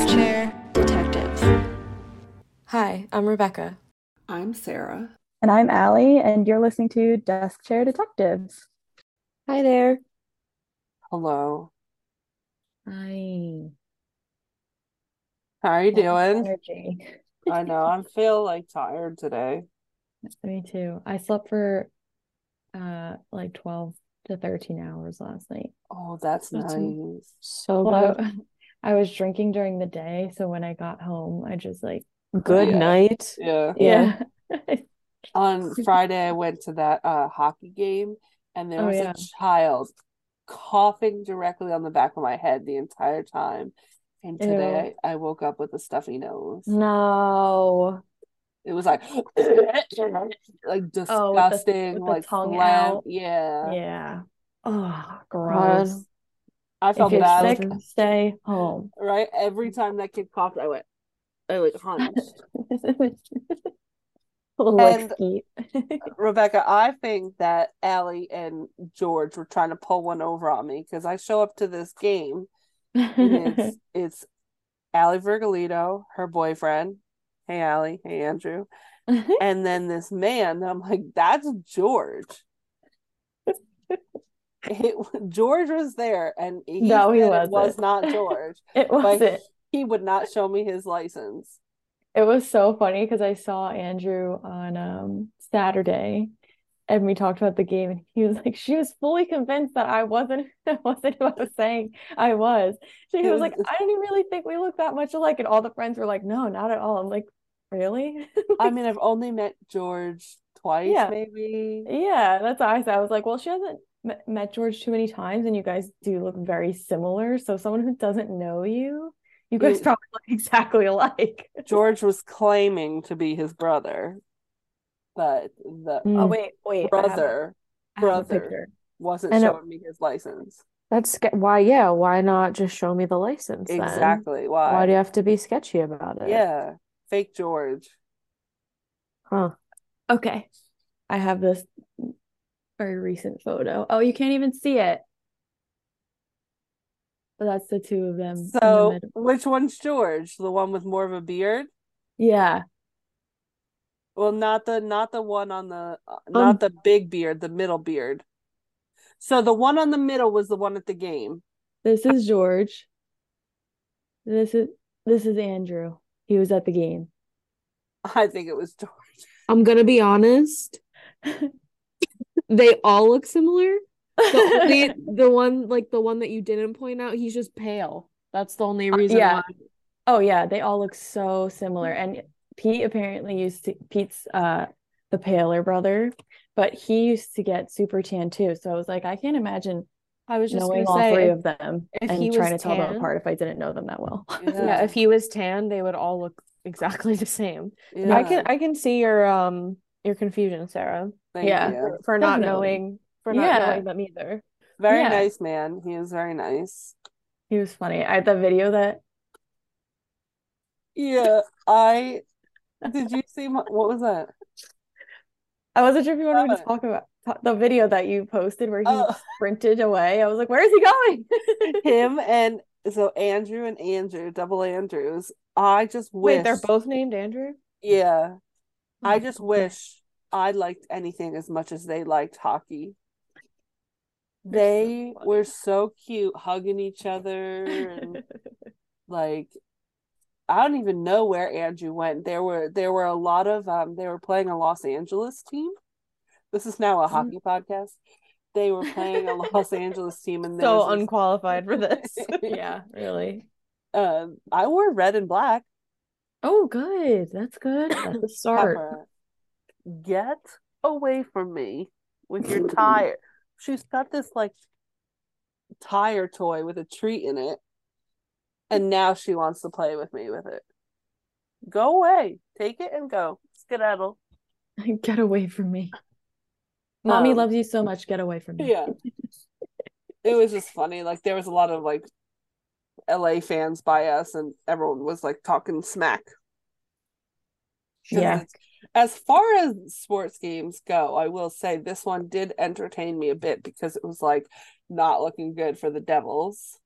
Desk Chair Detectives. Hi, I'm Rebecca. I'm Sarah. And I'm Allie, and you're listening to Desk Chair Detectives. Hi there. Hello. Hi. How are you doing? Energy. I know I feel like tired today. Me too. I slept for uh like 12 to 13 hours last night. Oh, that's That's nice. So Well, good. I, I was drinking during the day, so when I got home, I just like Good Yeah. night. Yeah. yeah. On Friday, I went to that uh hockey game, and there Oh, was yeah. a child coughing directly on the back of my head the entire time. And today I, I woke up with a stuffy nose. No. It was like like Oh, with the- disgusting, with the like tongue phlegm. out. Yeah. Yeah. Oh, God. gross. I If felt you're bad. sick, stay home. Right? Every time that kid coughed, I went, I like hunched. And- Rebecca, I think that Allie and George were trying to pull one over on me because I show up to this game and it's it's Allie Virgolito, her boyfriend. Hey Allie, hey Andrew. And then this man, I'm like, that's George. It, George was there and he No, he it was wasn't. George. it wasn't. he would not show me his license. It was so funny because I saw Andrew on um Saturday and we talked about the game and he was like she was fully convinced that I wasn't that wasn't who I was saying I was. She was was- like, I didn't really think we look that much alike. And all the friends were like, no, not at all. I'm like, really? I mean, I've only met George twice, Yeah. maybe. Yeah, that's what I said. I was like, well, she hasn't met George too many times, and you guys do look very similar. So someone who doesn't know you, you guys You- probably look exactly alike. George was claiming to be his brother, but the Oh wait, wait, I have a- brother have a brother. wasn't And it- showing me his license. That's ske- why, yeah, why not just show me the license then? Exactly. Why? Why do you have to be sketchy about it? Yeah. Fake George. Huh. Okay, I have this very recent photo. Oh, you can't even see it. But that's the two of them in the So, which one's George? The one with more of a beard? Yeah, Well, not the not the one on the uh, Um, not the big beard, the middle beard. So the one on the middle was the one at the game. this is George. This is this is Andrew. He was at the game. I think it was George. I'm gonna be honest. They all look similar. The only the one like the one that you didn't point out, he's just pale. That's the only reason yeah. why. Oh yeah, they all look so similar. And Pete apparently used to Pete's uh the paler brother, but he used to get super tan too. So I was like, I can't imagine I was just knowing all say three if- of them if and he trying to was tell them apart if I didn't know them that well. Yeah, if he was tan, they would all look exactly the same. Yeah. I can I can see your um your confusion, Sarah, Thank Yeah. you. for, for not knowing for not Yeah. knowing them either. Very Yeah. nice man. He was very nice. He was funny. I had the video that Yeah, I did you see my, what was that? I wasn't sure if you wanted me to Oh. talk about the video that you posted where he Oh. sprinted away. I was like, where is he going? Him and so Andrew and Andrew, double Andrews. I just wish Wait, they're both named Andrew? Yeah. I Oh, just okay. wish I liked anything as much as they liked hockey. They're They funny. were so cute, hugging each other and like I don't even know where Andrew went. There were there were a lot of um they were playing a Los Angeles team. This is now a Mm. hockey podcast. They were playing a Los Angeles team and So was this- unqualified for this. Yeah, really. um I wore red and black. Oh, good. That's good. That's a start. Pepper, get away from me with your tire. She's got this like tire toy with a treat in it, and now she wants to play with me with it. Go away. Take it and go. Skedaddle. Get away from me. Mommy Um, loves you so much. Get away from me. Yeah. It was just funny. Like there was a lot of like LA fans by us, and everyone was like talking smack. Yeah. As far as sports games go, I will say this one did entertain me a bit because it was like not looking good for the Devils.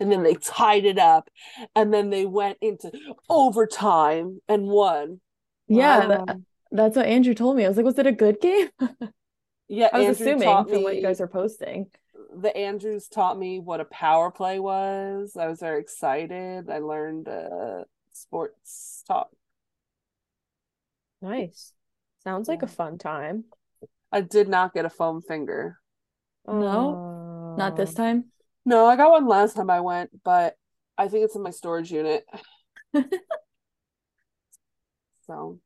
and then they tied it up, and then they went into overtime and won. Yeah, Um, that's what Andrew told me. I was like, was it a good game? yeah, I was Andrew assuming from what you guys are posting. the Andrews taught me what a power play was. I was very excited. I learned uh, sports talk. Nice. Sounds like a fun time. I did not get a foam finger. No, Not this time. No, I got one last time I went, but I think it's in my storage unit. So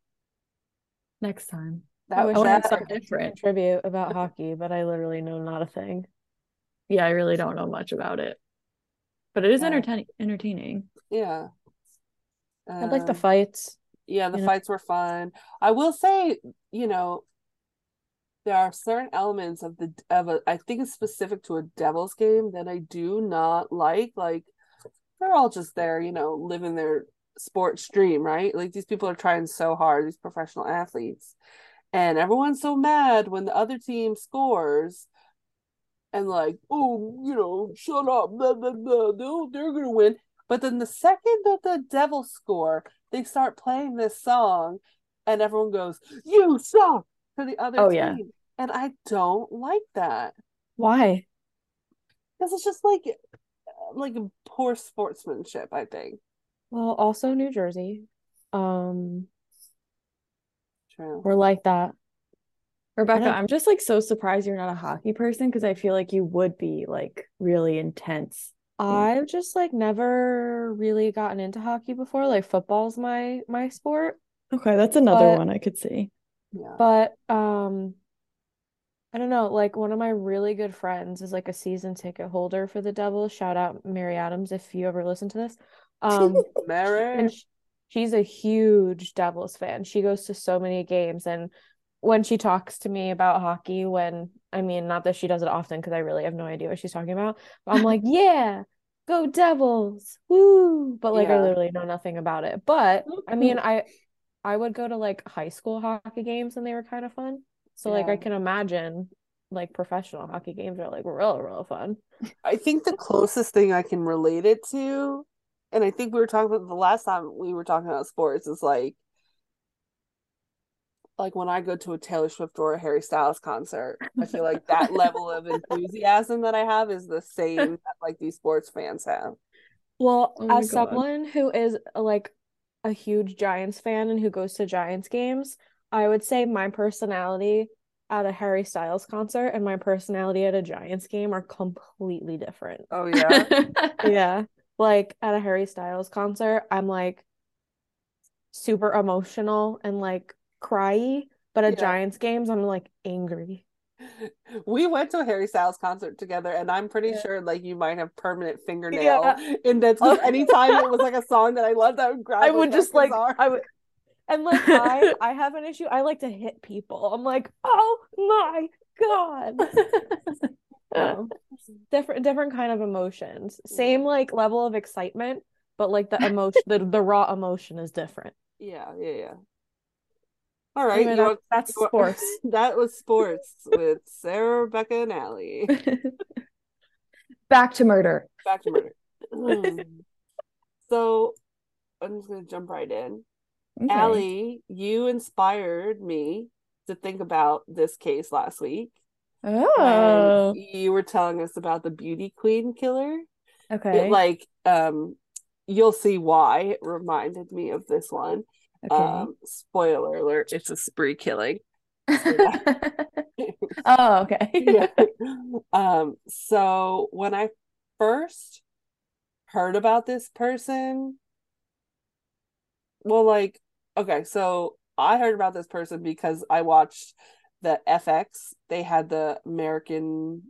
Next time. that I wish I I wanna had that start something different. contribute about hockey, but I literally know not a thing. Yeah, I really don't know much about it. But it is Yeah. entertaining entertaining. yeah. I like the Um, fights. Yeah, the you know? fights were fun. I will say, you know, there are certain elements of the of a I think it's specific to a Devils game that I do not like. Like they're all just there, you know, living their sports dream, right? Like these people are trying so hard, these professional athletes. And everyone's so mad when the other team scores and like, oh, you know, shut up, blah blah blah. They'll, they're gonna win. But then the second that the Devils score, they start playing this song, and everyone goes, "You suck" to the other Oh, team, yeah. and I don't like that Why? because it's just like, like poor sportsmanship. I think. Well, also New Jersey. Um, True. we're like that. Rebecca, I'm just like so surprised you're not a hockey person because I feel like you would be like really intense. I've just like never really gotten into hockey before. Like football's my my sport. Okay, that's another But- one I could see. Yeah. But um I don't know, like one of my really good friends is like a season ticket holder for the Devils. Shout out Mary Adams if you ever listen to this. Um Mary. and sh she's a huge Devils fan. She goes to so many games and when she talks to me about hockey when I mean not that she does it often because I really have no idea what she's talking about. But I'm like, "Yeah, go Devils. Woo!" But like I literally know nothing about it. But I mm-hmm. mean, I I would go to like high school hockey games and they were kind of fun. So like I can imagine like professional hockey games are like real real fun. I think the closest thing I can relate it to, and I think we were talking about the last time we were talking about sports, is like, like when I go to a Taylor Swift or a Harry Styles concert, I feel like that level of enthusiasm that I have is the same that like these sports fans have. Well, Oh as God. someone who is like a huge Giants fan and who goes to Giants games, I would say my personality at a Harry Styles concert and my personality at a Giants game are completely different. Oh yeah, Yeah. Like at a Harry Styles concert, I'm like super emotional and like cryy, but at Yeah. Giants games, I'm like angry. we went to a Harry Styles concert together, and I'm pretty Yeah. sure like you might have permanent fingernail Yeah. indents. Oh. Because anytime it was like a song that I loved, I would grab. I would just like. I would and like I I have an issue. I like to hit people. I'm like, oh my God. Um, different different kind of emotions. Same like level of excitement, but like the emotion the, the raw emotion is different. Yeah, yeah, yeah. All right, Anyway, you that- want- that's want- sports. that was sports with Sarah, Rebecca, and Allie. Back to murder. Back to murder. Hmm. so I'm just gonna jump right in. Okay. Allie, you inspired me to think about this case last week. Oh, you were telling us about the beauty queen killer. okay. It like um you'll see why it reminded me of this one. Okay. Um spoiler alert, it's a spree killing. Oh, okay. yeah. Um, so when I first heard about this person, well, like, okay, so I heard about this person because I watched the FX. They had the American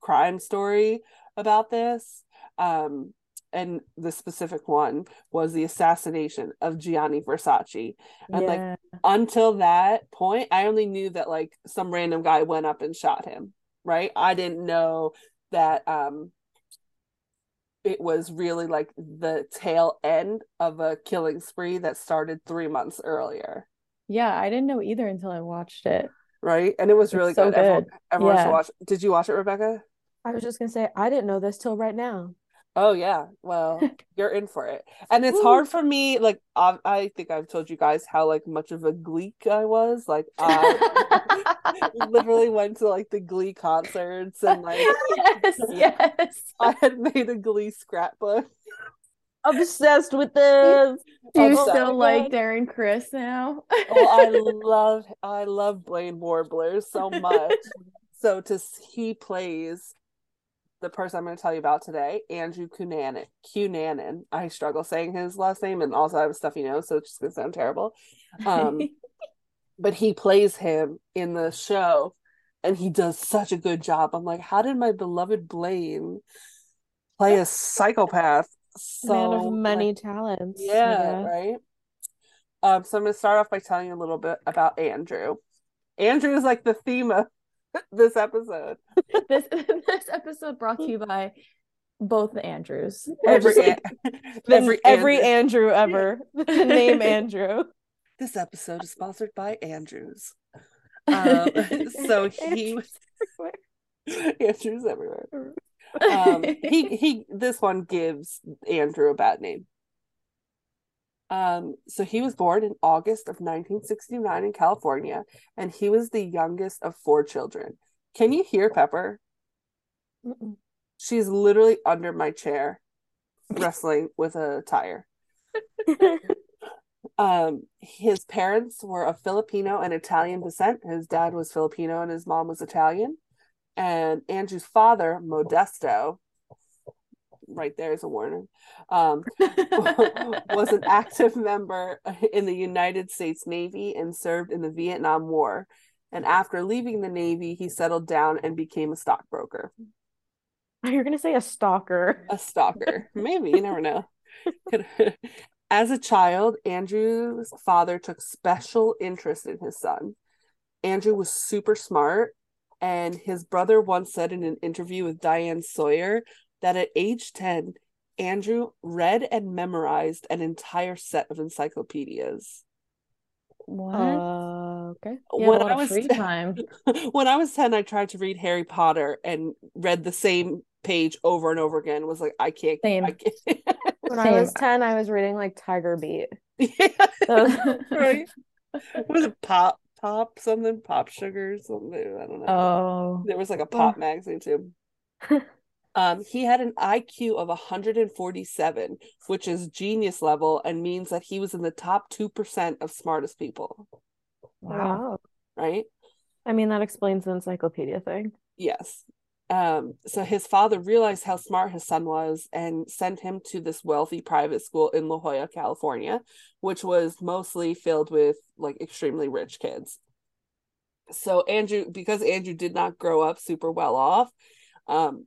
crime story about this. Um, and the specific one was the assassination of Gianni Versace. And like until that point, I only knew that like some random guy went up and shot him, right? I didn't know that um it was really like the tail end of a killing spree that started three months earlier, Yeah, I didn't know either until I watched it. right? And it was It's really so good. Everyone, good. everyone should Yeah. watch. Did you watch it, Rebecca? I was just gonna say I didn't know this till right now. Oh yeah, well, you're in for it, and it's hard for me. Like I, I think I've told you guys how like much of a Gleek I was. Like I literally went to like the Glee concerts, and like yes, yes. I had made a Glee scrapbook. Obsessed with this. Do you Oh, still like. Darren Criss now? Well, I love I love Blaine Warbler so much. so to he plays the person I'm going to tell you about today, Andrew Cunanan. Cunanan. I struggle saying his last name, and also I have a stuffy nose, so it's just going to sound terrible. Um, but he plays him in the show, and he does such a good job. I'm like, how did my beloved Blaine play a psychopath? So Man of like, many talents. I yeah, right. Um, so I'm gonna start off by telling you a little bit about Andrew. Andrew is like the theme of this episode. this this episode brought to you by both the Andrews. Every The- every every Andrew. Andrew ever. The name Andrew. This episode is sponsored by Andrews. Um, so he was Andrews everywhere. Um, he he. This one gives Andrew a bad name. Um, so he was born in August of 1969 in California, and he was the youngest of four children. Can you hear Pepper? Mm-mm. She's literally under my chair, wrestling with a tire. Um, his parents were of Filipino and Italian descent. His dad was Filipino and his mom was Italian. And Andrew's father, Modesto, right there is a warning, um, was an active member in the United States Navy and served in the Vietnam War. And after leaving the Navy, he settled down and became a stockbroker. You're gonna say a stalker. A stalker. Maybe, you never know. As a child, Andrew's father took special interest in his son. Andrew was super smart, and his brother once said in an interview with Diane Sawyer that at age 10, Andrew read and memorized an entire set of encyclopedias. What? Uh, okay. You have when I was free time. when I was 10, I tried to read Harry Potter and read the same page over and over again. Was like, I can't. Same. I can't. When I was 10, I was reading like Tiger Beat. yeah, So- right. What was it? Pop, pop, something, pop sugar, something. I don't know. Oh. There was like a pop magazine too. Um, he had an IQ of 147, which is genius level and means that he was in the top 2% of smartest people, Wow. right? I mean, that explains the encyclopedia thing. Yes. Um, so his father realized how smart his son was and sent him to this wealthy private school in La Jolla, California, which was mostly filled with like extremely rich kids. So Andrew, because Andrew did not grow up super well off, um,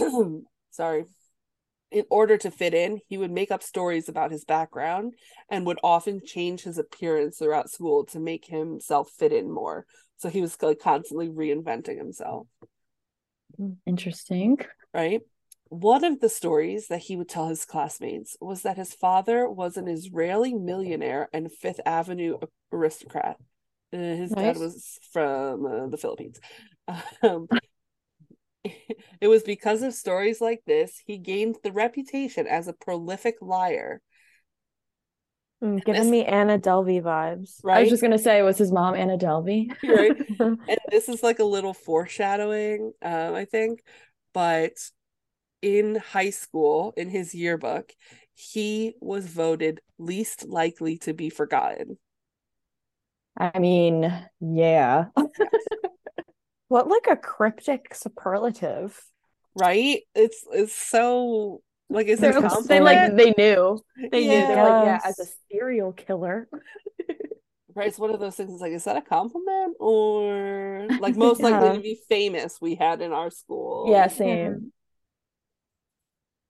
sorry, in order to fit in, he would make up stories about his background and would often change his appearance throughout school to make himself fit in more. So he was like constantly reinventing himself Interesting. right? One of the stories that he would tell his classmates was that his father was an Israeli millionaire and Fifth Avenue aristocrat. Uh, his dad was from uh, the Philippines. Um, it was because of stories like this he gained the reputation as a prolific liar, Mm, giving This- me Anna Delvey vibes. Right? I was just gonna say, was his mom Anna Delvey? right? and this is like a little foreshadowing um i think but in high school in his yearbook he was voted least likely to be forgotten I mean, yeah. What like a cryptic superlative. right it's it's so like is it They're- a they like they knew. They knew. They're like, yeah, as a serial killer. right it's one of those things it's like is that a compliment or like most likely to be famous we had in our school Yeah, same.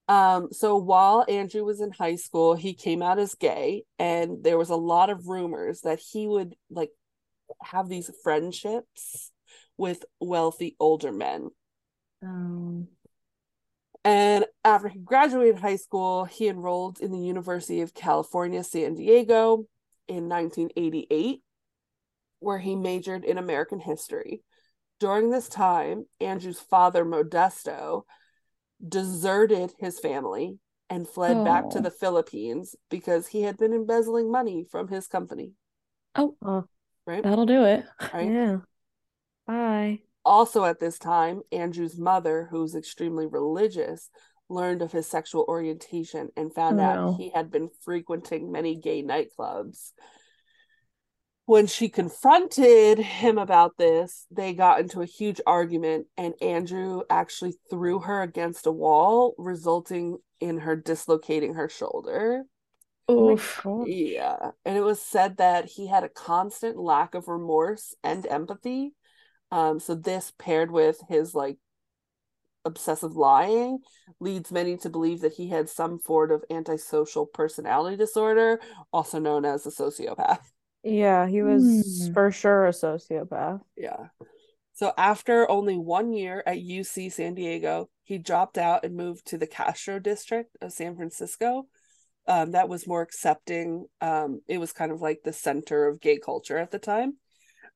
Um, so while Andrew was in high school, he came out as gay, and there was a lot of rumors that he would like have these friendships with wealthy older men. Um, And after he graduated high school, he enrolled in the University of California, San Diego in 1988, where he majored in American history. During this time, Andrew's father, Modesto, deserted his family and fled back to Oh. the Philippines because he had been embezzling money from his company. Oh, Oh, Right? that'll do it. Right. yeah. Bye. Also, at this time, Andrew's mother, who's extremely religious, learned of his sexual orientation and found Oh, out no. he had been frequenting many gay nightclubs. When she confronted him about this, they got into a huge argument, and Andrew actually threw her against a wall, resulting in her dislocating her shoulder. Oh Oof. my Yeah. And it was said that he had a constant lack of remorse and empathy. Um, so this paired with his like obsessive lying leads many to believe that he had some form of antisocial personality disorder, also known as a sociopath. Yeah, he was Hmm. for sure a sociopath. Yeah. So after only one year at UC San Diego, he dropped out and moved to the Castro district of San Francisco. Um, that was more accepting. Um, it was kind of like the center of gay culture at the time.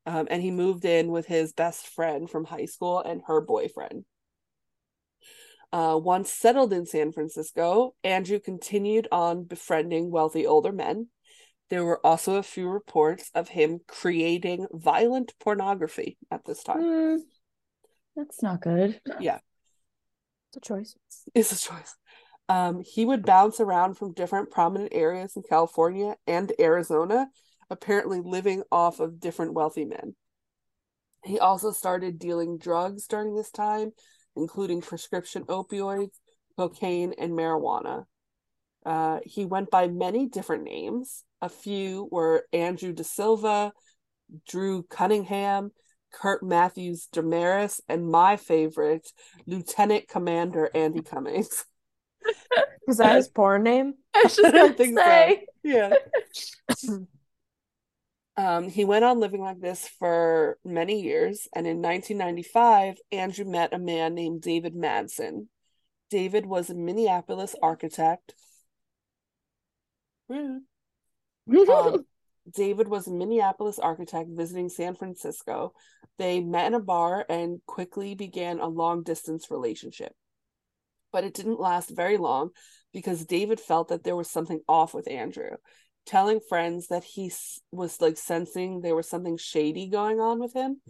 Um, and he moved in with his best friend from high school and her boyfriend. Uh, once settled in San Francisco, Andrew continued on befriending wealthy older men. There were also a few reports of him creating violent pornography at this time. Hmm, that's not good. Yeah. It's a choice. It's a choice. Um, he would bounce around from different prominent areas in California and Arizona, apparently living off of different wealthy men. He also started dealing drugs during this time, including prescription opioids, cocaine, and marijuana. Uh, he went by many different names. A few were Andrew De Silva, Drew Cunningham, Kurt Matthews Damaris, and my favorite, Lieutenant Commander Andy Cummings. Is that his porn name? I was just I gonna think so. say. Yeah. um, he went on living like this for many years, and in 1995, Andrew met a man named David Madsen. David was a Minneapolis architect. Rude. Um, David was a Minneapolis architect visiting San Francisco. They met in a bar and quickly began a long distance relationship. But it didn't last very long because David felt that there was something off with Andrew, telling friends that he was like sensing there was something shady going on with him.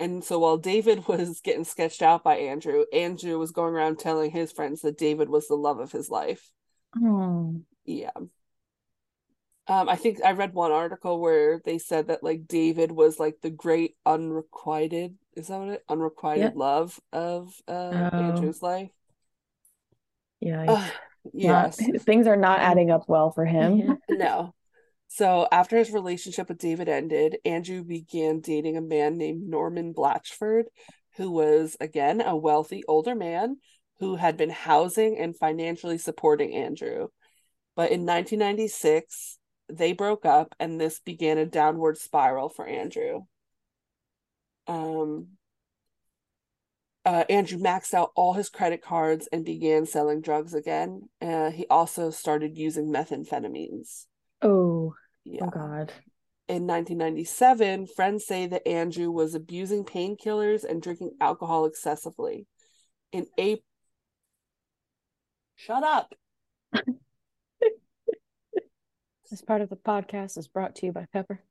And so while David was getting sketched out by Andrew, Andrew was going around telling his friends that David was the love of his life. Oh. Yeah. Um, I think I read one article where they said that like David was like the great unrequited, is that what it? Unrequited love of uh Oh. Andrew's life. Yeah. Ugh, yes. things are not adding up well for him. No. So after his relationship with David ended, Andrew began dating a man named Norman Blachford, who was again a wealthy older man who had been housing and financially supporting Andrew. But in 1996, they broke up and this began a downward spiral for Andrew. Um uh, Andrew maxed out all his credit cards and began selling drugs again. Uh, he also started using methamphetamines. Oh, Yeah. oh God. In 1997, friends say that Andrew was abusing painkillers and drinking alcohol excessively. In April, shut up. This part of the podcast is brought to you by Pepper.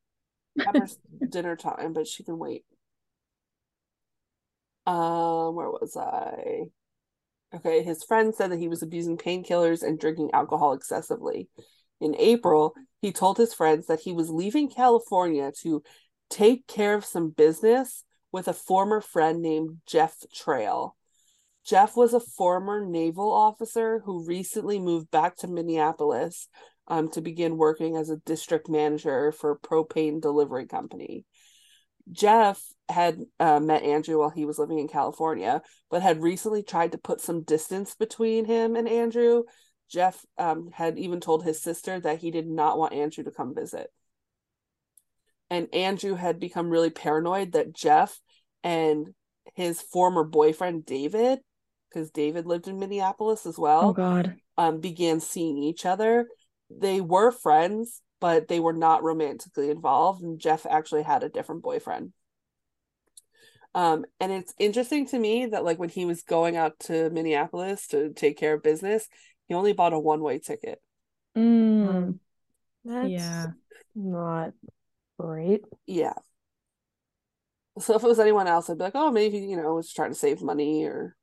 Pepper's dinner time, but she can wait. Um, where was I? Okay, his friend said that he was abusing painkillers and drinking alcohol excessively. In April, he told his friends that he was leaving California to take care of some business with a former friend named Jeff Trail. Jeff was a former naval officer who recently moved back to Minneapolis um, to begin working as a district manager for a propane delivery company. Jeff had uh, met Andrew while he was living in California, but had recently tried to put some distance between him and Andrew. Jeff um, had even told his sister that he did not want Andrew to come visit. And Andrew had become really paranoid that Jeff and his former boyfriend, David, because David lived in Minneapolis as well, Oh God. um, began seeing each other. They were friends, but they were not romantically involved, and Jeff actually had a different boyfriend. Um, and it's interesting to me that like when he was going out to Minneapolis to take care of business, he only bought a one-way ticket. Mm, That's yeah. not great. Yeah. So if it was anyone else, I'd be like, oh, maybe you know, was trying to save money or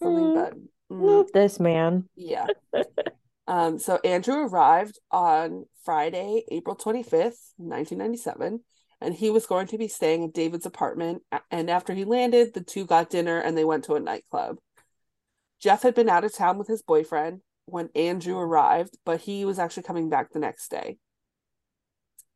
something. Mm. But mm, Not this man. yeah. Um, so Andrew arrived on Friday, April 25th, 1997, and he was going to be staying at David's apartment. And after he landed, the two got dinner and they went to a nightclub. Jeff had been out of town with his boyfriend when Andrew arrived, but he was actually coming back the next day.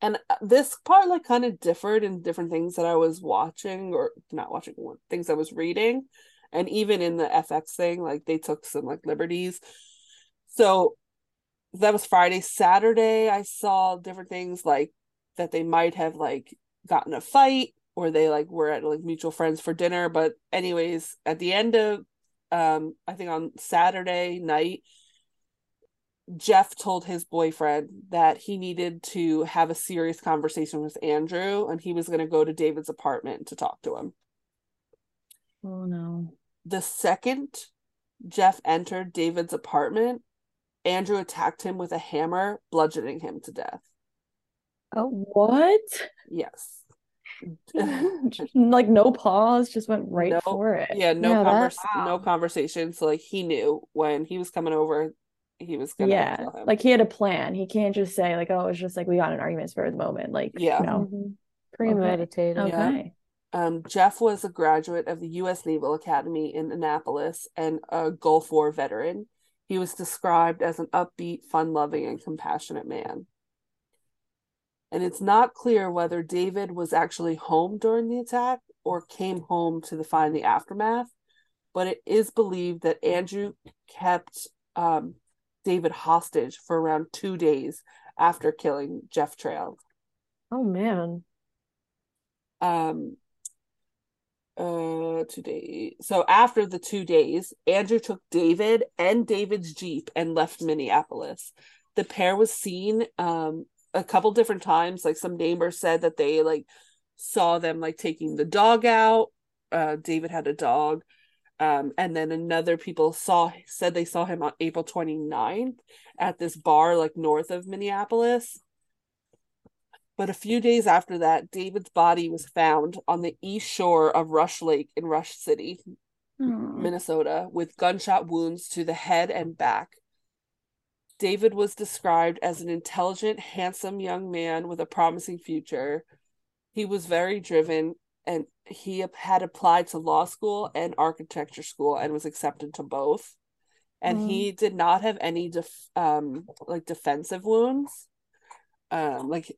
And uh, this part like kind of differed in different things that I was watching or not watching, things I was reading. And even in the FX thing, like they took some like liberties. So that was Friday. Saturday, I saw different things like that they might have like gotten a fight or they like were at like mutual friends for dinner. But anyways, at the end of um, I think on Saturday night, Jeff told his boyfriend that he needed to have a serious conversation with Andrew and he was going to go to David's apartment to talk to him. Oh no. The second Jeff entered David's apartment, Andrew attacked him with a hammer, bludgeoning him to death. Oh, What? Yes. Like no pause, just went right No- for it. yeah, no Yeah, convers- that- no conversation. So like he knew when he was coming over, he was gonna Yeah. kill him. Like he had a plan. He can't just say like, oh, it's just like we got an argument for the moment. Like, Yeah. no. Mhm. premeditated. Okay. Um, Jeff was a graduate of the U.S. Naval Academy in Annapolis and a Gulf War veteran. He was described as an upbeat, fun loving, and compassionate man. And it's not clear whether David was actually home during the attack or came home to the, find the aftermath, but it is believed that Andrew kept um, David hostage for around two days after killing Jeff Trail. Oh man. um uh two days. So after the two days andrew took david and david's jeep and left minneapolis. The pair was seen um a couple different times. Like some neighbors said that they like saw them like taking the dog out. Uh david had a dog. Um and then another people saw said they saw him on april 29th at this bar like north of minneapolis but a few days after that, David's body was found on the east shore of Rush Lake in Rush City, Minnesota, with gunshot wounds to the head and back. David was described as an intelligent, handsome young man with a promising future. He was very driven and he had applied to law school and architecture school and was accepted to both. And Mm. he did not have any def- um like defensive wounds. Um like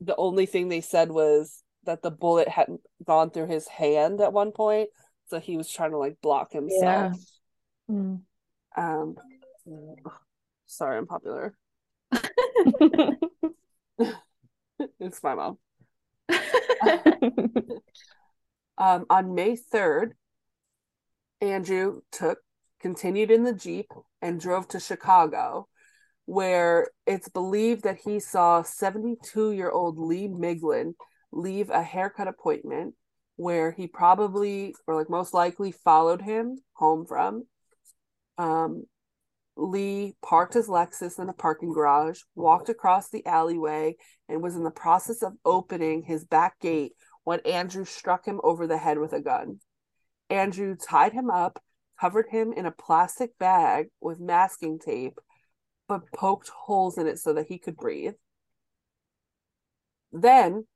the only thing they said was that the bullet hadn't gone through his hand at one point, so he was trying to like block himself. Mm. Um, sorry, I'm popular. it's my mom. Um, on May 3rd, Andrew took continued in the Jeep and drove to Chicago, where it's believed that he saw 72 year old Lee Miglin leave a haircut appointment where he probably or like most likely followed him home from. Um, Lee parked his Lexus in a parking garage, walked across the alleyway, and was in the process of opening his back gate when Andrew struck him over the head with a gun. Andrew tied him up, covered him in a plastic bag with masking tape, but poked holes in it so that he could breathe. Then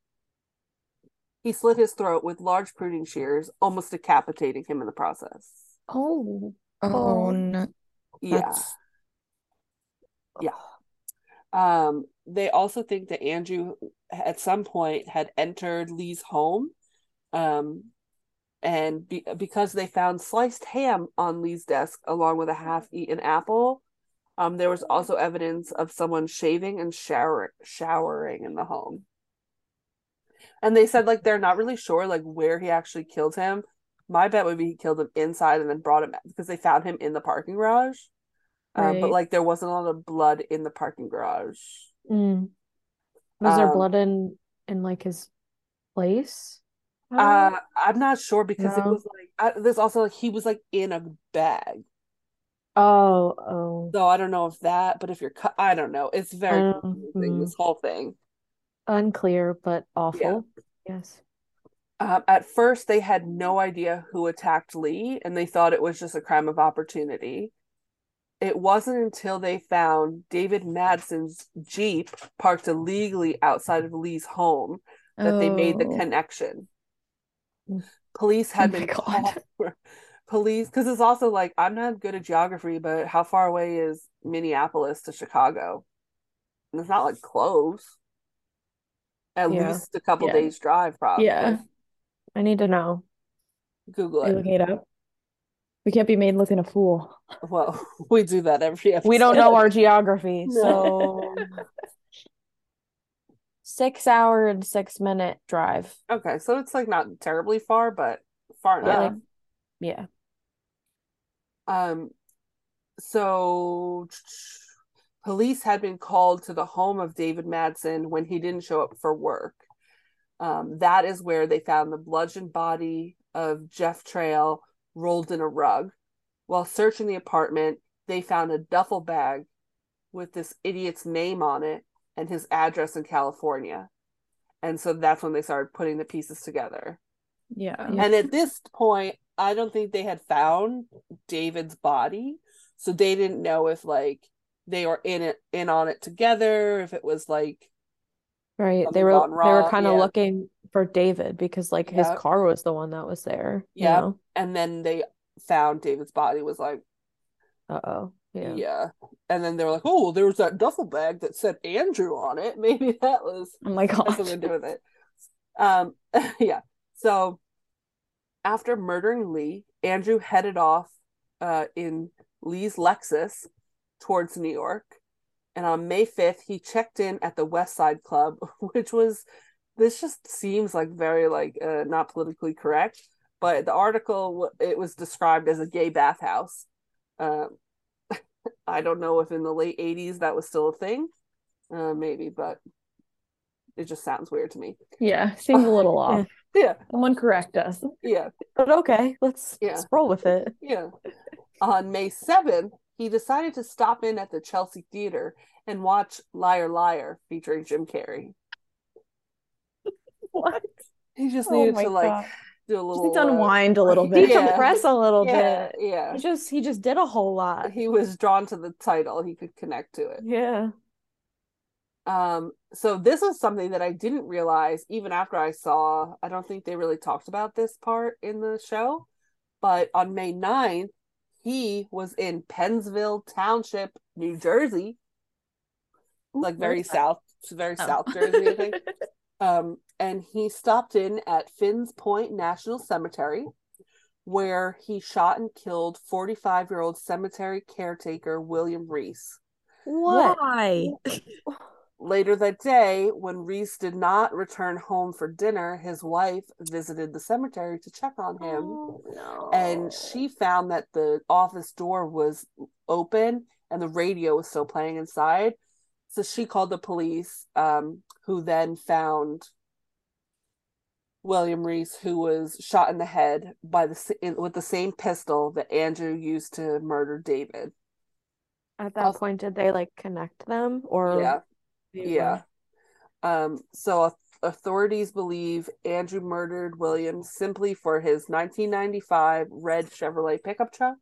he slit his throat with large pruning shears, almost decapitating him in the process. Oh. Oh, Oh. no. Yeah. That's- Um, they also think that Andrew at some point had entered Lee's home. Um, and be- because they found sliced ham on Lee's desk along with a half-eaten apple, um, there was also evidence of someone shaving and shower showering in the home. And they said like they're not really sure like where he actually killed him. My bet would be he killed him inside and then brought him because they found him in the parking garage. Um, but like there wasn't a lot of blood in the parking garage. Mm. Was there Um, blood in in like his place? Uh, I'm not sure because it was like uh, there's also like he was like in a bag. Oh, oh. So I don't know if that, but if you're cut, I don't know. It's very Um, confusing this whole thing. Unclear, but awful. Yes. Um, at first, they had no idea who attacked Lee, and they thought it was just a crime of opportunity. It wasn't until they found David Madsen's Jeep parked illegally outside of Lee's home that they made the Oh. connection. Mm. Police had Oh been called for police because it's also like I'm not good at geography, but how far away is Minneapolis to Chicago? And it's not like close. At Yeah. least a couple Yeah. days drive, probably. Yeah. I need to know. Google it. it up? We can't be made looking a fool. Well, we do that every episode. We don't know our geography, No. so six hour and six minute drive. Okay, so it's like not terribly far, but far Yeah. enough. Yeah. Um, so police had been called to the home of David Madsen when he didn't show up for work. Um, that is where they found the bludgeoned body of Jeff Trail rolled in a rug. While searching the apartment, they found a duffel bag with this idiot's name on it and his address in California. And so that's when they started putting the pieces together. Yeah. And at this point, I don't think they had found David's body, so they didn't know if like they were in it in on it together, if it was like Right. They were they were kind of yeah. looking for David because like his car was the one that was there. you know? and then they found David's body was like Uh-oh. yeah. Yeah. And then they were like, "Oh, there was that duffel bag that said Andrew on it. Maybe that was Oh my gosh. something to do with it." Um yeah. So after murdering Lee, Andrew headed off uh in Lee's Lexus towards New York. And on May 5th, he checked in at the West Side Club, which was this just seems like very like uh, not politically correct, but the article it was described as a gay bathhouse. Um, I don't know if in the late 80s that was still a thing. Uh, maybe, but it just sounds weird to me. Yeah. Seems a little off. Yeah, Someone correct us. yeah, But okay, let's Yeah. let's roll with it. yeah. On May 7th, he decided to stop in at the Chelsea Theater and watch Liar Liar featuring Jim Carrey. What? He just Oh needed my to like God. do a Just little need to uh, unwind a little bit. Yeah. Decompress a little yeah, bit. yeah. He just he just did a whole lot. He was drawn to the title. He could connect to it. Yeah. Um, so this was something that I didn't realize even after I saw. I don't think they really talked about this part in the show, but on May 9th, he was in Pennsville Township, New Jersey, like very where's that? south, very Oh. south Jersey, I think. Um, and he stopped in at Finn's Point National Cemetery, where he shot and killed 45 year old cemetery caretaker William Reese. Why? Later that day, when Reese did not return home for dinner, his wife visited the cemetery to check on him. Oh, no. And she found that the office door was open and the radio was still playing inside. So she called the police, um, who then found William Reese, who was shot in the head by the in- with the same pistol that Andrew used to murder David. At that Also- point, did they like connect them or Yeah, yeah. Um, so authorities believe Andrew murdered Williams simply for his 1995 red Chevrolet pickup truck.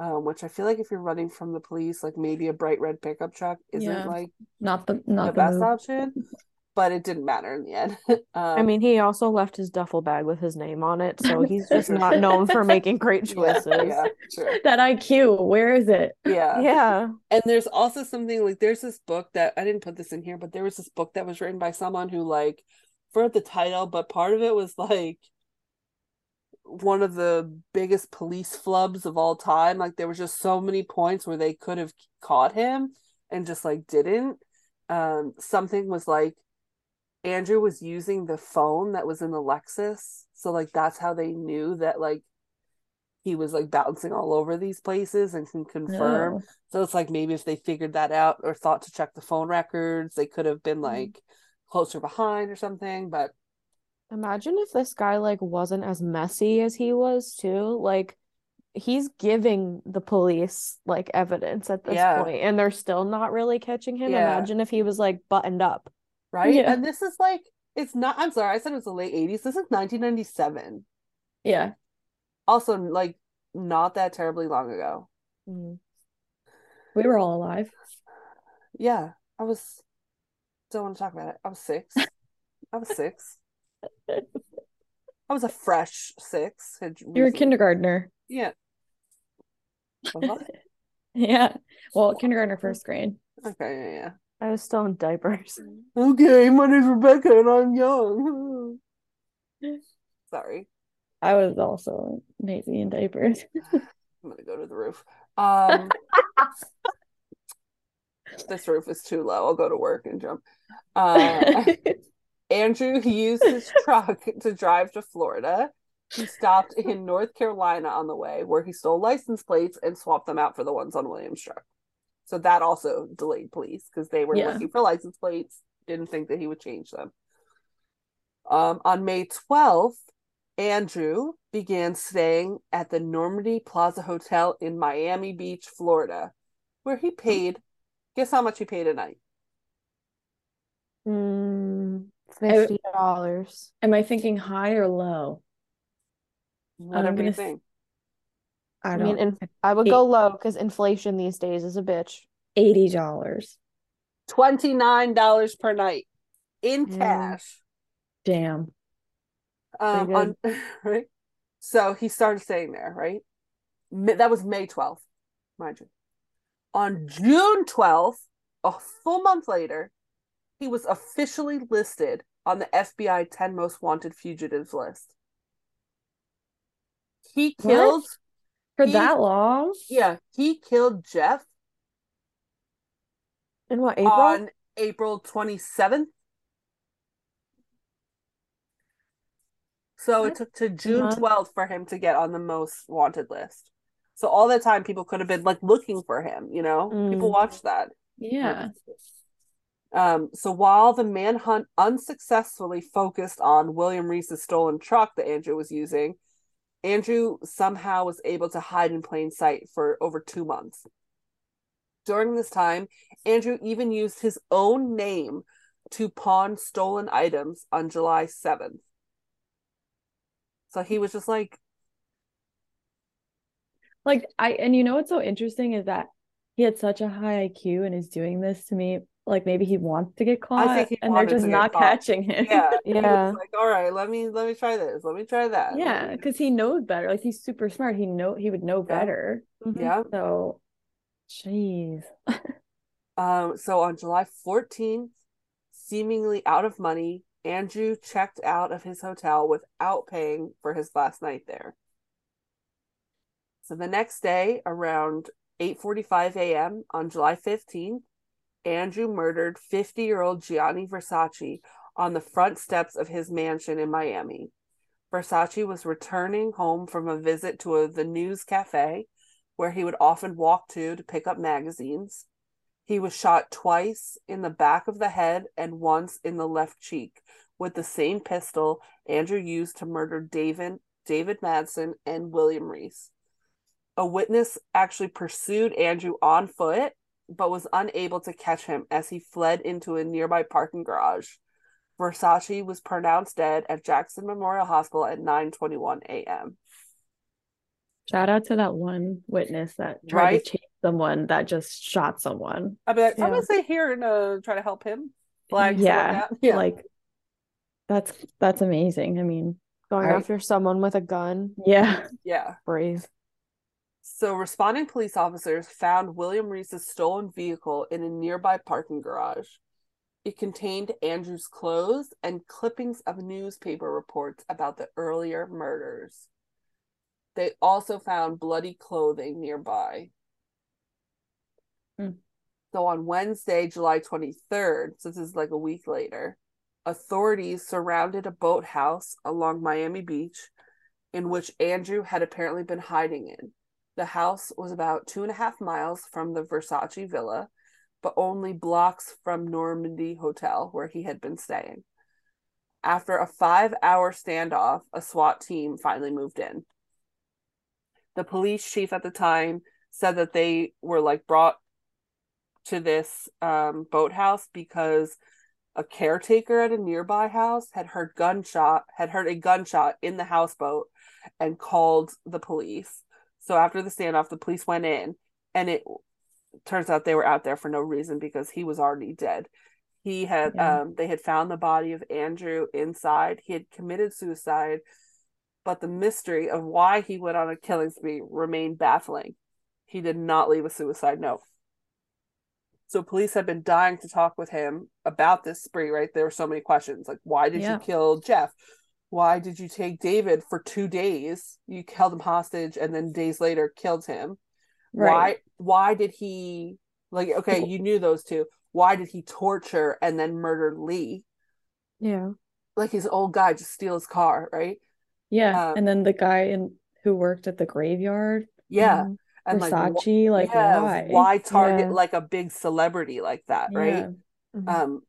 Um, which I feel like if you're running from the police, like maybe a bright red pickup truck isn't Yeah. like Not the the not the best move. option, but it didn't matter in the end. I um, mean, he also left his duffel bag with his name on it, so he's just not known for making great choices. yeah, sure. That IQ, where is it? Yeah. Yeah. And there's also something like there's this book that I didn't put this in here, but there was this book that was written by someone who like for the title, but part of it was like one of the biggest police flubs of all time. Like there was just so many points where they could have caught him and just like didn't. Um something was like Andrew was using the phone that was in the Lexus. So like that's how they knew that like he was like bouncing all over these places and can confirm. Oh. So it's like maybe if they figured that out or thought to check the phone records, they could have been mm. like closer behind or something. But Imagine if this guy like wasn't as messy as he was too. Like he's giving the police like evidence at this Yeah. point, and they're still not really catching him. Yeah. Imagine if he was like buttoned up. Right? Yeah. And this is like it's not. I'm sorry, I said it was the late '80s. This is 1997. Yeah. Also, like not that terribly long ago. Mm. We were all alive. Yeah, I was. Don't want to talk about it. I was six. I was six. I was a fresh six. You're a kindergartner. Yeah. Yeah. Well, kindergartner, first grade. Okay, yeah, I was still in diapers. Okay, my name's Rebecca and I'm young. Sorry, I was also maybe in diapers. I'm gonna go to the roof. Um, this roof is too low. I'll go to work and jump. Uh, Andrew used his truck to drive to Florida. He stopped in North Carolina on the way, where he stole license plates and swapped them out for the ones on Williams' truck. So that also delayed police because they were Yeah. looking for license plates, didn't think that he would change them. Um, on May 12th, Andrew began staying at the Normandy Plaza Hotel in Miami Beach, Florida, where he paid. Guess how much he paid a night? Mm, fifty dollars. Am I thinking high or low? Whatever gonna you think. I I don't mean, in, I would Eight- go low because inflation these days is a bitch. eighty dollars. $29 per night in Mm. cash. Damn. Um, on, right? So he started staying there, right? That was May 12th, mind you. On June 12th, a full month later, he was officially listed on the FBI 10 most wanted fugitives list. He What? For He- that long? yeah, he killed Jeff In what April? on April 27th. So it took to June month? 12th for him to get on the most wanted list. So all that time people could have been like looking for him, you know? People Mm. watched that. Yeah. Um, so while the manhunt unsuccessfully focused on William Reese's stolen truck that Andrew was using, Andrew somehow was able to hide in plain sight for over two months. During this time, Andrew even used his own name to pawn stolen items on July 7th. So he was just like, Like I and you know what's so interesting is that he had such a high IQ and is doing this to me. Like maybe he wants to get caught and they're just not caught. catching him. yeah, Yeah. like, all right, let me let me try this, let me try that. Yeah, because he knows better. Like he's super smart. He know he would know Yeah. better. Mhm. yeah. So, jeez. Um, so on July 14th, seemingly out of money, Andrew checked out of his hotel without paying for his last night there. So the next day, around 8:45 a.m. on July 15th, Andrew murdered 50-year-old Gianni Versace on the front steps of his mansion in Miami. Versace was returning home from a visit to a, the News Cafe, where he would often walk to to pick up magazines. He was shot twice in the back of the head and once in the left cheek with the same pistol Andrew used to murder David David Madson and William Reese. A witness actually pursued Andrew on foot but was unable to catch him as he fled into a nearby parking garage. Versace was pronounced dead at Jackson Memorial Hospital at 9:21 a.m. Shout out to that one witness that tried Right? to chase someone that just shot someone. I'd be like, I'm gonna stay here and uh, try to help him. Flags yeah, going. Yeah. like that's that's amazing. I mean, Going Right. after someone with a gun. yeah. yeah. Brave. So, responding police officers found William Reese's stolen vehicle in a nearby parking garage. It contained Andrew's clothes and clippings of newspaper reports about the earlier murders. They also found bloody clothing nearby. Hmm. So, on Wednesday, July 23rd, so this is like a week later, authorities surrounded a boathouse along Miami Beach in which Andrew had apparently been hiding in. The house was about two and a half miles from the Versace villa, but only blocks from Normandy Hotel, where he had been staying. After a five hour standoff, a SWAT team finally moved in. The police chief at the time said that they were like brought to this um, boathouse because a caretaker at a nearby house had heard gunshot had heard a gunshot in the houseboat and called the police. So after the standoff, the police went in, and it turns out they were out there for no reason because he was already dead. He had Yeah. um they had found the body of Andrew inside. He had committed suicide, but the mystery of why he went on a killing spree remained baffling. He did not leave a suicide note. So police had been dying to talk with him about this spree, right? There were so many questions like why did Yeah. you kill Jeff? Why did you take David for 2 days? You held him hostage and then days later killed him why why did he like okay you knew those two why did he torture and then murder lee Yeah. like his old guy just steal his car right Yeah. Um, And then the guy in who worked at the graveyard, yeah Mhm. and like wh- Versace, like yeah, why? why target Yeah. like a big celebrity like that right Yeah. Mhm. um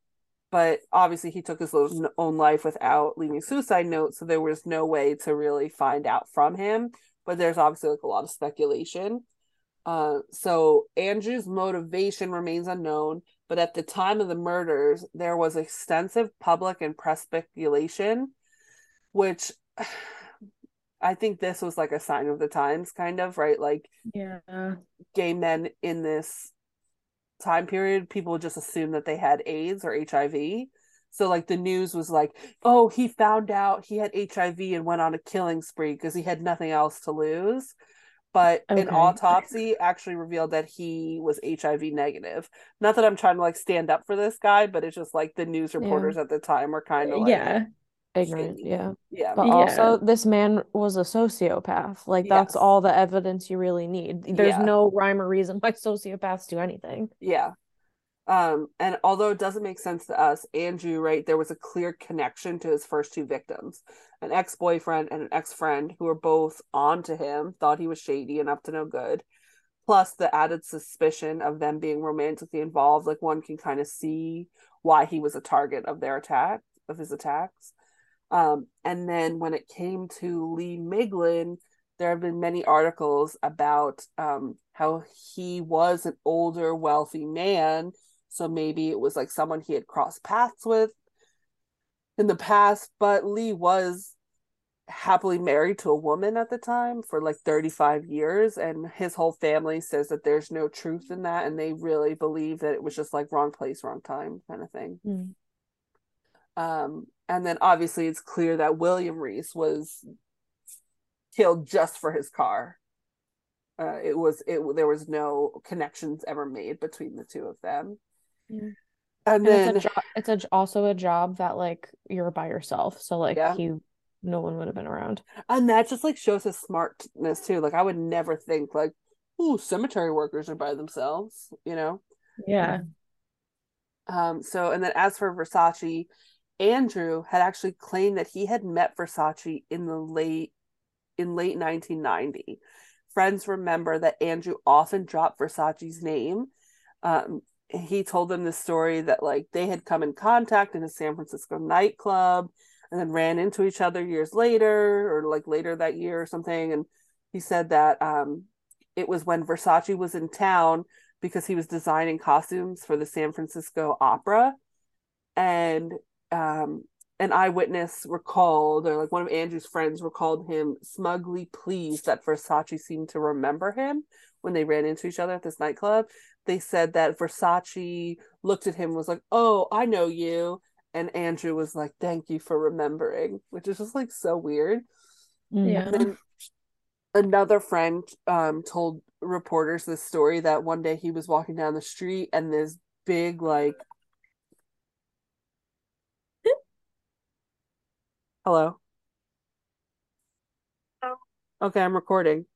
but obviously he took his own life without leaving suicide note so there was no way to really find out from him but there's obviously like a lot of speculation uh so andrew's motivation remains unknown but at the time of the murders there was extensive public and press speculation which i think this was like a sign of the times kind of right like Yeah. gay men in this time period, people just assumed that they had AIDS or HIV. So like the news was like, oh, he found out he had HIV and went on a killing spree because he had nothing else to lose. But an autopsy actually revealed that he was HIV negative. Not that I'm trying to like stand up for this guy, but it's just like the news reporters at the time were kind of uh, like, Yeah. Ignorant. shady. Yeah. yeah, But Yeah. also, this man was a sociopath. Like, that's all the evidence you really need. There's Yeah. no rhyme or reason why sociopaths do anything. Yeah. Um, and although it doesn't make sense to us, Andrew, right, there was a clear connection to his first two victims an ex boyfriend and an ex friend who were both on to him, thought he was shady and up to no good. Plus, the added suspicion of them being romantically involved, like one can kind of see why he was a target of their attack, of his attacks. Um, and then when it came to Lee Miglin, there have been many articles about um, how he was an older, wealthy man. So maybe it was like someone he had crossed paths with in the past. But Lee was happily married to a woman at the time for like 35 years. And his whole family says that there's no truth in that. And they really believe that it was just like wrong place, wrong time kind of thing. Mm. Um, and then obviously it's clear that William Reese was killed just for his car. Uh, it was it there was no connections ever made between the two of them. Yeah. And And then it's a job. It's a, also a job that like you're by yourself. So like Yeah. he, no one would have been around. and that just like shows his smartness too. Like I would never think like, ooh, cemetery workers are by themselves, you know? Yeah. Um, so and then as for Versace, Andrew had actually claimed that he had met Versace in the late in late 1990. Friends remember that Andrew often dropped Versace's name. Um, he told them the story that like they had come in contact in a San Francisco nightclub and then ran into each other years later or like later that year or something. And he said that um, it was when Versace was in town because he was designing costumes for the San Francisco Opera. And um, an eyewitness recalled, or like one of Andrew's friends recalled him smugly pleased that Versace seemed to remember him when they ran into each other at this nightclub. They said that Versace looked at him and was like, Oh, I know you. And Andrew was like, Thank you for remembering, which is just like so weird. Mm. Yeah. And another friend um told reporters this story that one day he was walking down the street and this big like Hello. Oh. Okay, I'm recording.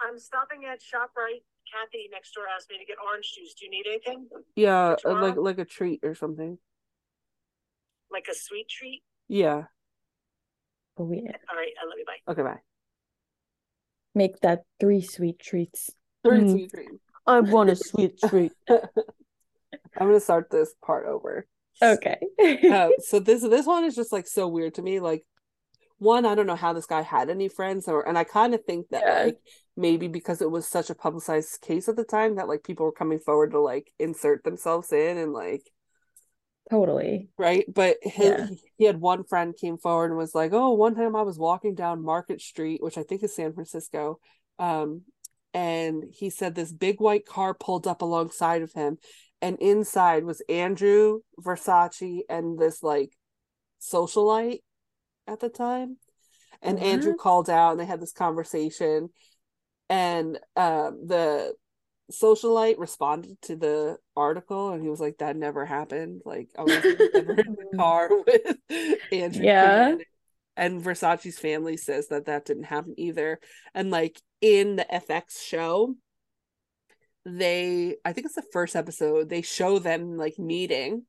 I'm stopping at ShopRite. Kathy next door asked me to get orange juice. Do you need anything? Yeah, For uh, like like a treat or something. Like a sweet treat? Yeah. Oh, yeah. All right, I love you. Bye. Okay, bye. Make that three sweet treats. Three Mm. sweet treat. I want a sweet treat. I'm gonna start this part over. Okay. uh, so this this one is just like so weird to me. Like one, I don't know how this guy had any friends, or and I kind of think that Yeah. like maybe because it was such a publicized case at the time that like people were coming forward to like insert themselves in and like Totally. right. But he Yeah. he had one friend came forward and was like, "Oh, one time I was walking down Market Street, which I think is San Francisco, um, and he said this big white car pulled up alongside of him, and inside was Andrew Versace and this like socialite at the time, and Andrew called out and they had this conversation, and um, the socialite responded to the article and he was like that never happened. Like i was never in the car with andrew Yeah. Cunanan." and versace's family says that that didn't happen either. And like in the fx show they i think it's the first episode they show them like meeting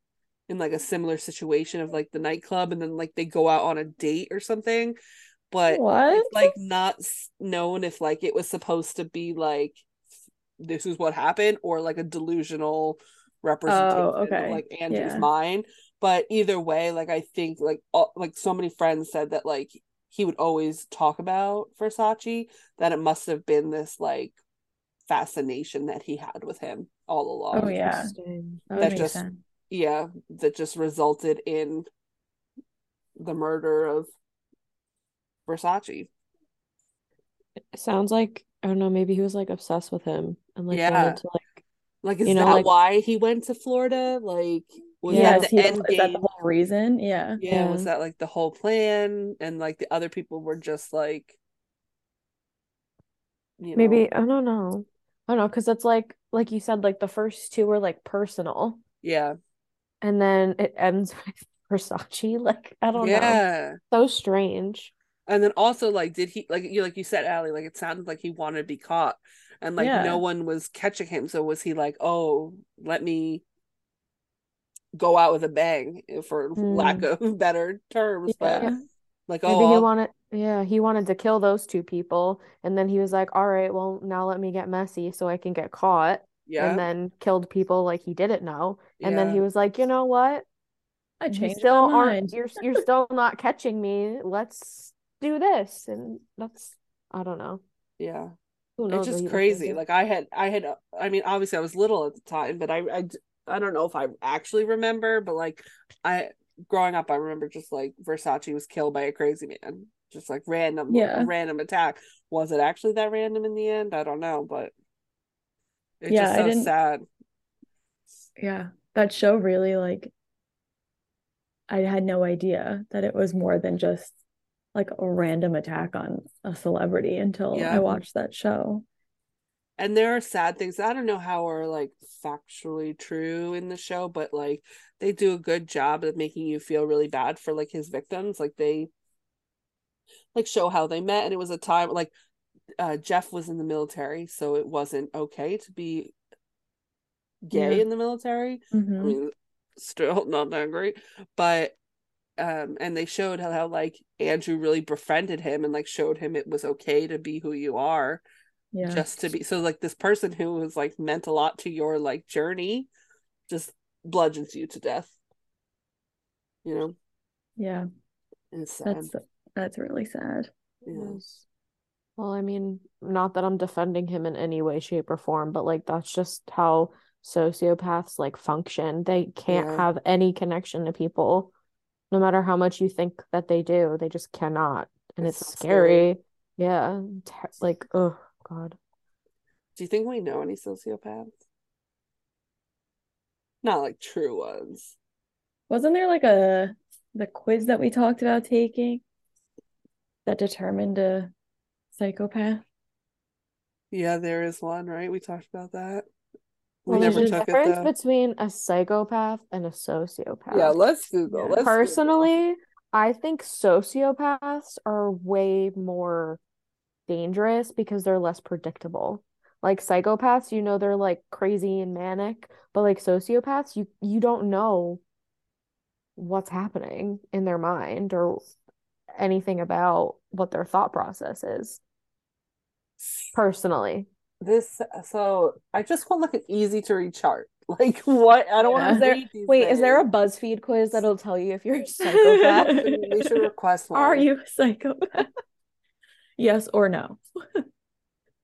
in like a similar situation of like the nightclub and then like they go out on a date or something but What? it's like not known if like it was supposed to be like this is what happened or like a delusional representation Oh, of okay. like Andrew's Yeah. mind. But either way, like I think like all, like so many friends said that like he would always talk about Versace that it must have been this like fascination that he had with him all along. Oh, yeah. Interesting. That That just- sense. Yeah, that just resulted in the murder of Versace. It sounds like I don't know, maybe he was like obsessed with him and like Yeah. wanted to like Like, is You know, that like- why he went to Florida? Like, was Yeah, that is, the he the- end is that the whole reason? Yeah. Yeah, was that like the whole plan? And like the other people were just like, you know, maybe I don't know. I don't know, because it's like like you said, like the first two were like personal, yeah, and then it ends with Versace. Like, I don't know. yeah. So strange. And then also, like, did he like you like you said, Ally? Like, it sounded like he wanted to be caught, and like Yeah. no one was catching him. So was he like, oh, let me go out with a bang, for lack mm. of better terms? But Yeah. like, Maybe oh, he I'll- wanted, yeah, he wanted to kill those two people, and then he was like, "All right, well, now let me get messy so I can get caught," yeah, and then killed people like he didn't know. And then he was like, "You know what? I You changed still my aren't. mind. You're you're still not catching me. Let's do this." And that's I don't know. yeah. Who it's knows what just crazy like i had i had uh, i mean obviously i was little at the time but I I I don't know if i actually remember but like i growing up i remember just like versace was killed by a crazy man just like random Yeah. random attack was it actually that random in the end i don't know but it's Yeah, just I so didn't- sad Yeah. That show really like I had no idea that it was more than just like a random attack on a celebrity until Yeah. I watched that show. and there are sad things i don't know how are like factually true in the show but like they do a good job of making you feel really bad for like his victims like they like show how they met and it was a time like uh jeff was in the military so it wasn't okay to be gay Yeah. in the military i Mhm. mean still not that great but um and they showed how, how like andrew really befriended him and like showed him it was okay to be who you are Yeah. just to be so like this person who was like meant a lot to your like journey just bludgeons you to death you know Yeah. it's sad That's that's really sad. Yes. Well, I mean, not that I'm defending him in any way, shape, or form, but like that's just how sociopaths like function. They can't Yeah. have any connection to people, no matter how much you think that they do. They just cannot, and It's it's, so scary. scary. Yeah, ter- like oh God. do you think we know any sociopaths not like true ones Wasn't there like a the quiz that we talked about taking that determined a psychopath? yeah there is one right we talked about that we Well, there's never a took it difference though between a psychopath and a sociopath. yeah let's google Yeah. let's Google. Personally, I think sociopaths are way more dangerous because they're less predictable. Like psychopaths, you know they're like crazy and manic, but like sociopaths, you you don't know what's happening in their mind or anything about what their thought process is. Personally. this so i just want like an easy to read chart Like what? I don't Yeah. want Is to there wait, is there a. BuzzFeed quiz that'll tell you if you're a psychopath? We should request one. Are you a psychopath? Yes or no?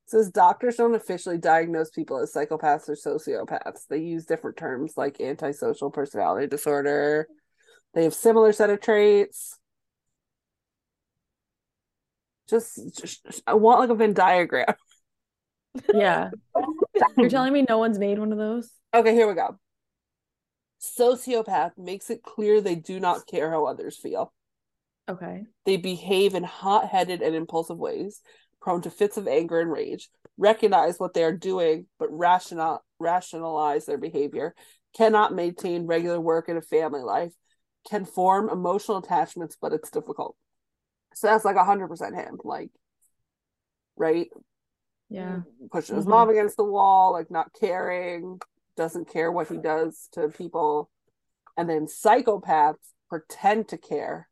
says doctors don't officially diagnose people as psychopaths or sociopaths. They use different terms like antisocial personality disorder. They have similar set of traits. Just, just I want like a Venn diagram. Yeah. You're telling me no one's made one of those? Okay, here we go. Sociopath makes it clear they do not care how others feel. Okay. They behave in hot headed and impulsive ways, prone to fits of anger and rage, recognize what they are doing, but rational, rationalize their behavior, cannot maintain regular work and a family life, can form emotional attachments, but it's difficult. So that's like 100% him, like, right? Yeah. Pushing his Mhm. mom against the wall, like not caring, doesn't care what he does to people. And then psychopaths pretend to care.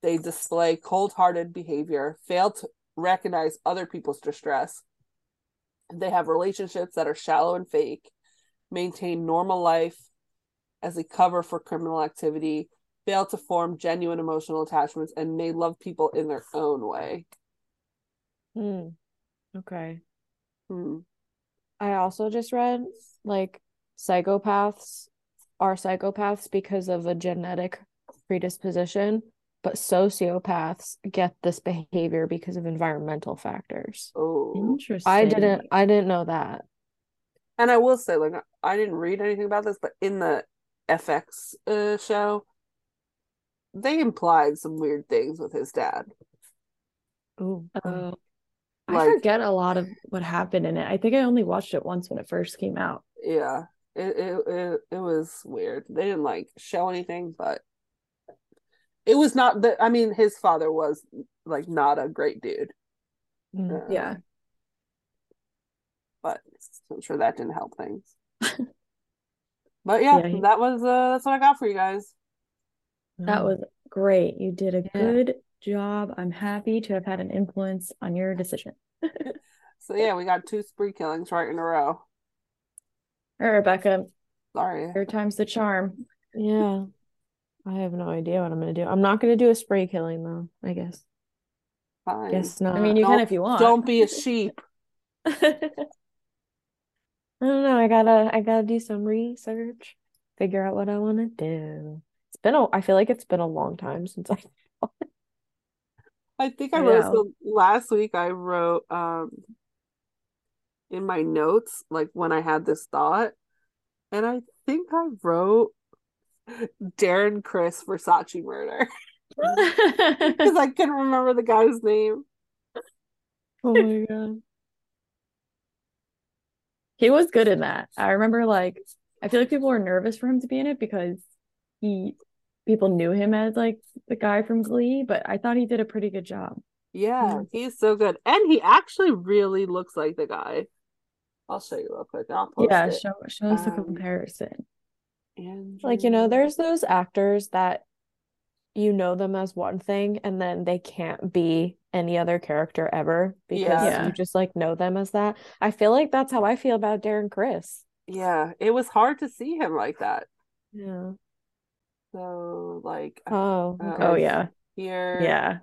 They display cold hearted behavior, fail to recognize other people's distress. They have relationships that are shallow and fake, maintain normal life as a cover for criminal activity, fail to form genuine emotional attachments, and may love people in their own way. Hmm. Okay. Hmm. I also just read like psychopaths are psychopaths because of a genetic predisposition, but sociopaths get this behavior because of environmental factors. Oh. Interesting. I didn't I didn't know that. And I will say, like, I didn't read anything about this, but in the FX uh, show, they implied some weird things with his dad. Ooh. Oh. I Like- forget a lot of what happened in it. I think I only watched it once when it first came out. Yeah, it it it, it was weird. They didn't like show anything, but it was not the. I mean, his father was like not a great dude. Mm. Uh, Yeah. but I'm sure that didn't help things. but yeah, Yeah, he- that was uh that's what I got for you guys. That was oh. great. You did a Yeah. good job. I'm happy to have had an influence on your decision. So yeah, we got two spree killings right in a row. All right, Rebecca, Sorry. your time's the charm. Yeah. I have no idea what I'm gonna do. I'm not gonna do a spray killing though, I guess. Fine. Guess not. I mean, you can Don't- if you want. Don't be a sheep. I don't know. I gotta I gotta do some research, figure out what I wanna do. Been a I feel like it's been a long time since I I think I I wrote so last week I wrote um in my notes like when I had this thought and I think I wrote Darren Criss Versace murder because I couldn't remember the guy's name. Oh my god. He was good in that. I remember like I feel like people were nervous for him to be in it because he people knew him as like the guy from Glee, but I thought he did a pretty good job. Yeah, he's so good. And he actually really looks like the guy. I'll show you real quick. I'll post Yeah, it. show show us the Um, comparison. Like, you know, there's those actors that you know them as one thing and then they can't be any other character ever because Yeah. you just like know them as that. I feel like that's how I feel about Darren Criss. Yeah, it was hard to see him like that. Yeah. So like Oh, uh. Oh yeah. here Yeah.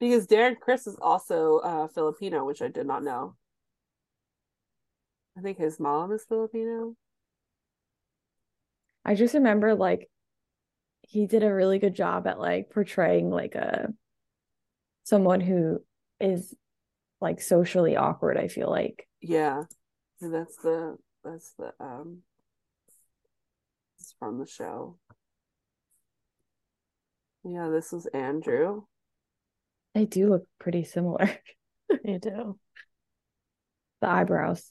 because Darren Criss is also uh Filipino, which I did not know. I think his mom is Filipino. I just remember like he did a really good job at like portraying like a someone who is like socially awkward, I feel like. Yeah. And that's the that's the um from the show. Yeah, this is Andrew. They do look pretty similar. You do. The eyebrows.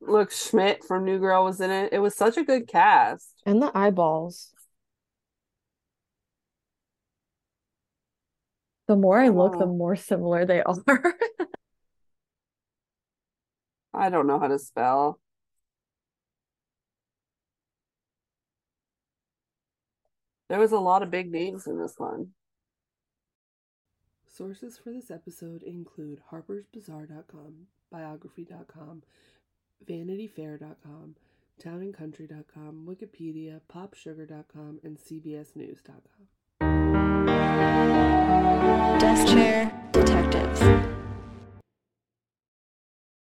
Look, Schmidt from New Girl was in it. It was such a good cast. And the eyeballs. The more I look, the Oh. more similar they are. I don't know how to spell. There was a lot of big names in this one. Sources for this episode include harpersbazaar.com, biography.com, vanityfair.com, townandcountry.com, Wikipedia, popsugar.com, and cbsnews.com. Desk chair.